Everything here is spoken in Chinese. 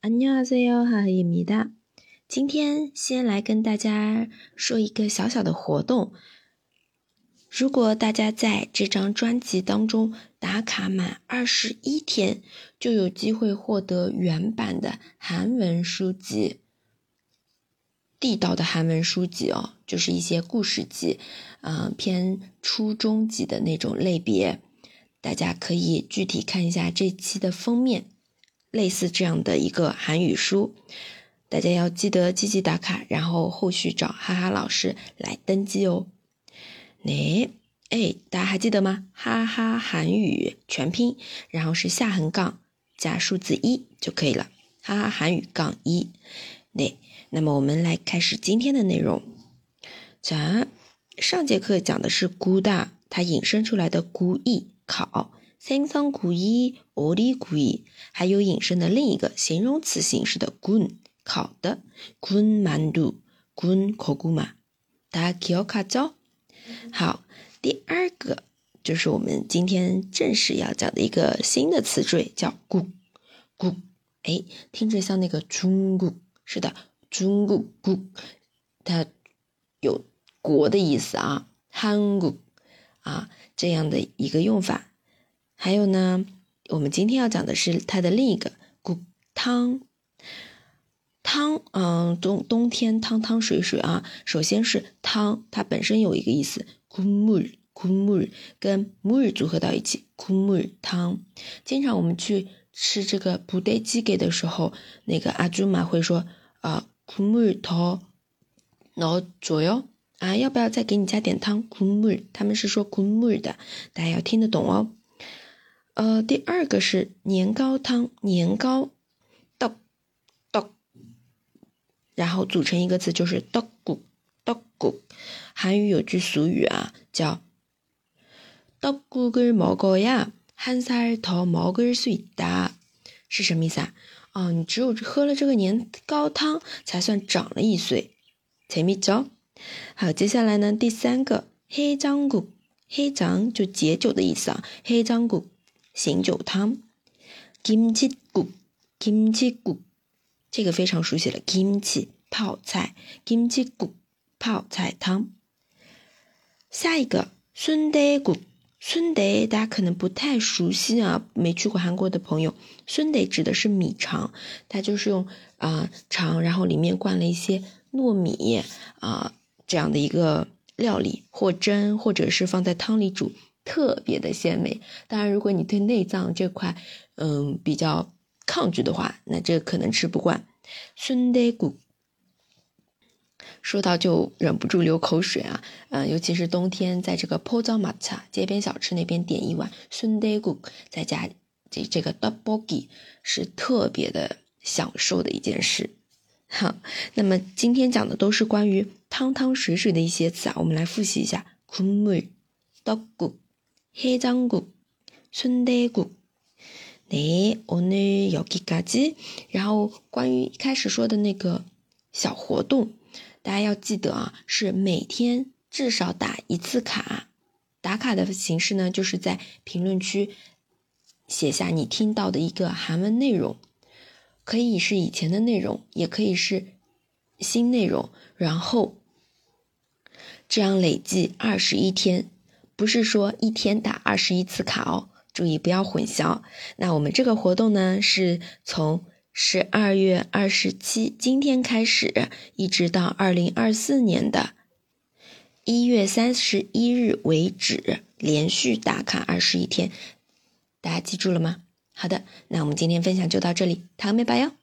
안녕하세요，하입니 다。 今天先来跟大家说一个小小的活动。如果大家在这张专辑当中打卡满二十一天，就有机会获得原版的韩文书籍。地道的韩文书籍哦，就是一些故事集，嗯，偏初中级的那种类别。大家可以具体看一下这期的封面。 类似这样的一个韩语书，大家要记得积极打卡，然后后续找哈哈老师来登记哦。那哎，大家还记得吗？哈哈韩语全拼，然后是下横杠加数字一就可以了。哈哈韩语杠一。那那么我们来开始今天的内容。咱上节课讲的是孤大，它引申出来的孤意考。생선구이오리구 이， 还有引申的另一个形容词形式的군烤的군만 두， 군고구 마， 大家记억卡죠好，第二个就是我们今天正式要讲的一个新的词缀，叫국 국。 哎，听着像那个中国，是的，中国국它有国的意思啊，韩国啊这样的一个用法。 还有呢，我们今天要讲的是它的另一个骨汤汤，嗯，冬冬天汤汤水水啊。首先是汤，它本身有一个意思，ku mu ku mu 跟 mu 组合到一起 ku mu 汤。经常我们去吃这个布袋鸡给的时候，那个阿朱玛会说啊 ku mu 汤，左右啊，要不要再给你加点汤 ku mu？他们是说 ku mu 的，大家要听得懂哦。呃，第二个是年糕汤，年糕，떡 떡， 然后组成一个词就是떡국떡국韩语有句俗语啊，叫떡국을먹어야한살더먹을수있 다， 是什么意思啊？哦，你只有喝了这个年糕汤，才算长了一岁。재밌 죠？ 好，接下来呢，第三个黑장 국， 黑장就解酒的意思啊，黑장 국。 醒酒汤，kimchi gu kimchi gu，这个非常熟悉了，kimchi 泡菜，kimchi gu 泡菜汤。下一个，sundae gu sundae，大家可能不太熟悉啊，没去过韩国的朋友，sundae 指的是米肠，它就是用啊肠，然后里面灌了一些糯米啊这样的一个料理，或蒸，或者是放在汤里煮。特别的鲜美。当然，如果你对内脏这块，嗯，比较抗拒的话，那这可能吃不惯。순대 국， 说到就忍不住流口水啊，嗯，尤其是冬天，在这个포장마차街边小吃那边点一碗순대 국， 再加这这个떡볶이是特别的享受的一件事。好，那么今天讲的都是关于汤汤水水的一些词啊，我们来复习一下국물떡국 黑장 국， 순대 국， 네오늘여기까 지。 然后关于一开始说的那个小活动，大家要记得啊，是每天至少打一次卡。打卡的形式呢，就是在评论区写下你听到的一个韩文内容，可以是以前的内容，也可以是新内容。然后这样累计二十一天。 不是说一天打二十一次卡哦，注意不要混淆。那我们这个活动呢，是从十二月二十七今天开始，一直到二零二四年的一月三十一日为止，连续打卡二十一天。大家记住了吗？好的，那我们今天分享就到这里，糖妹拜哟。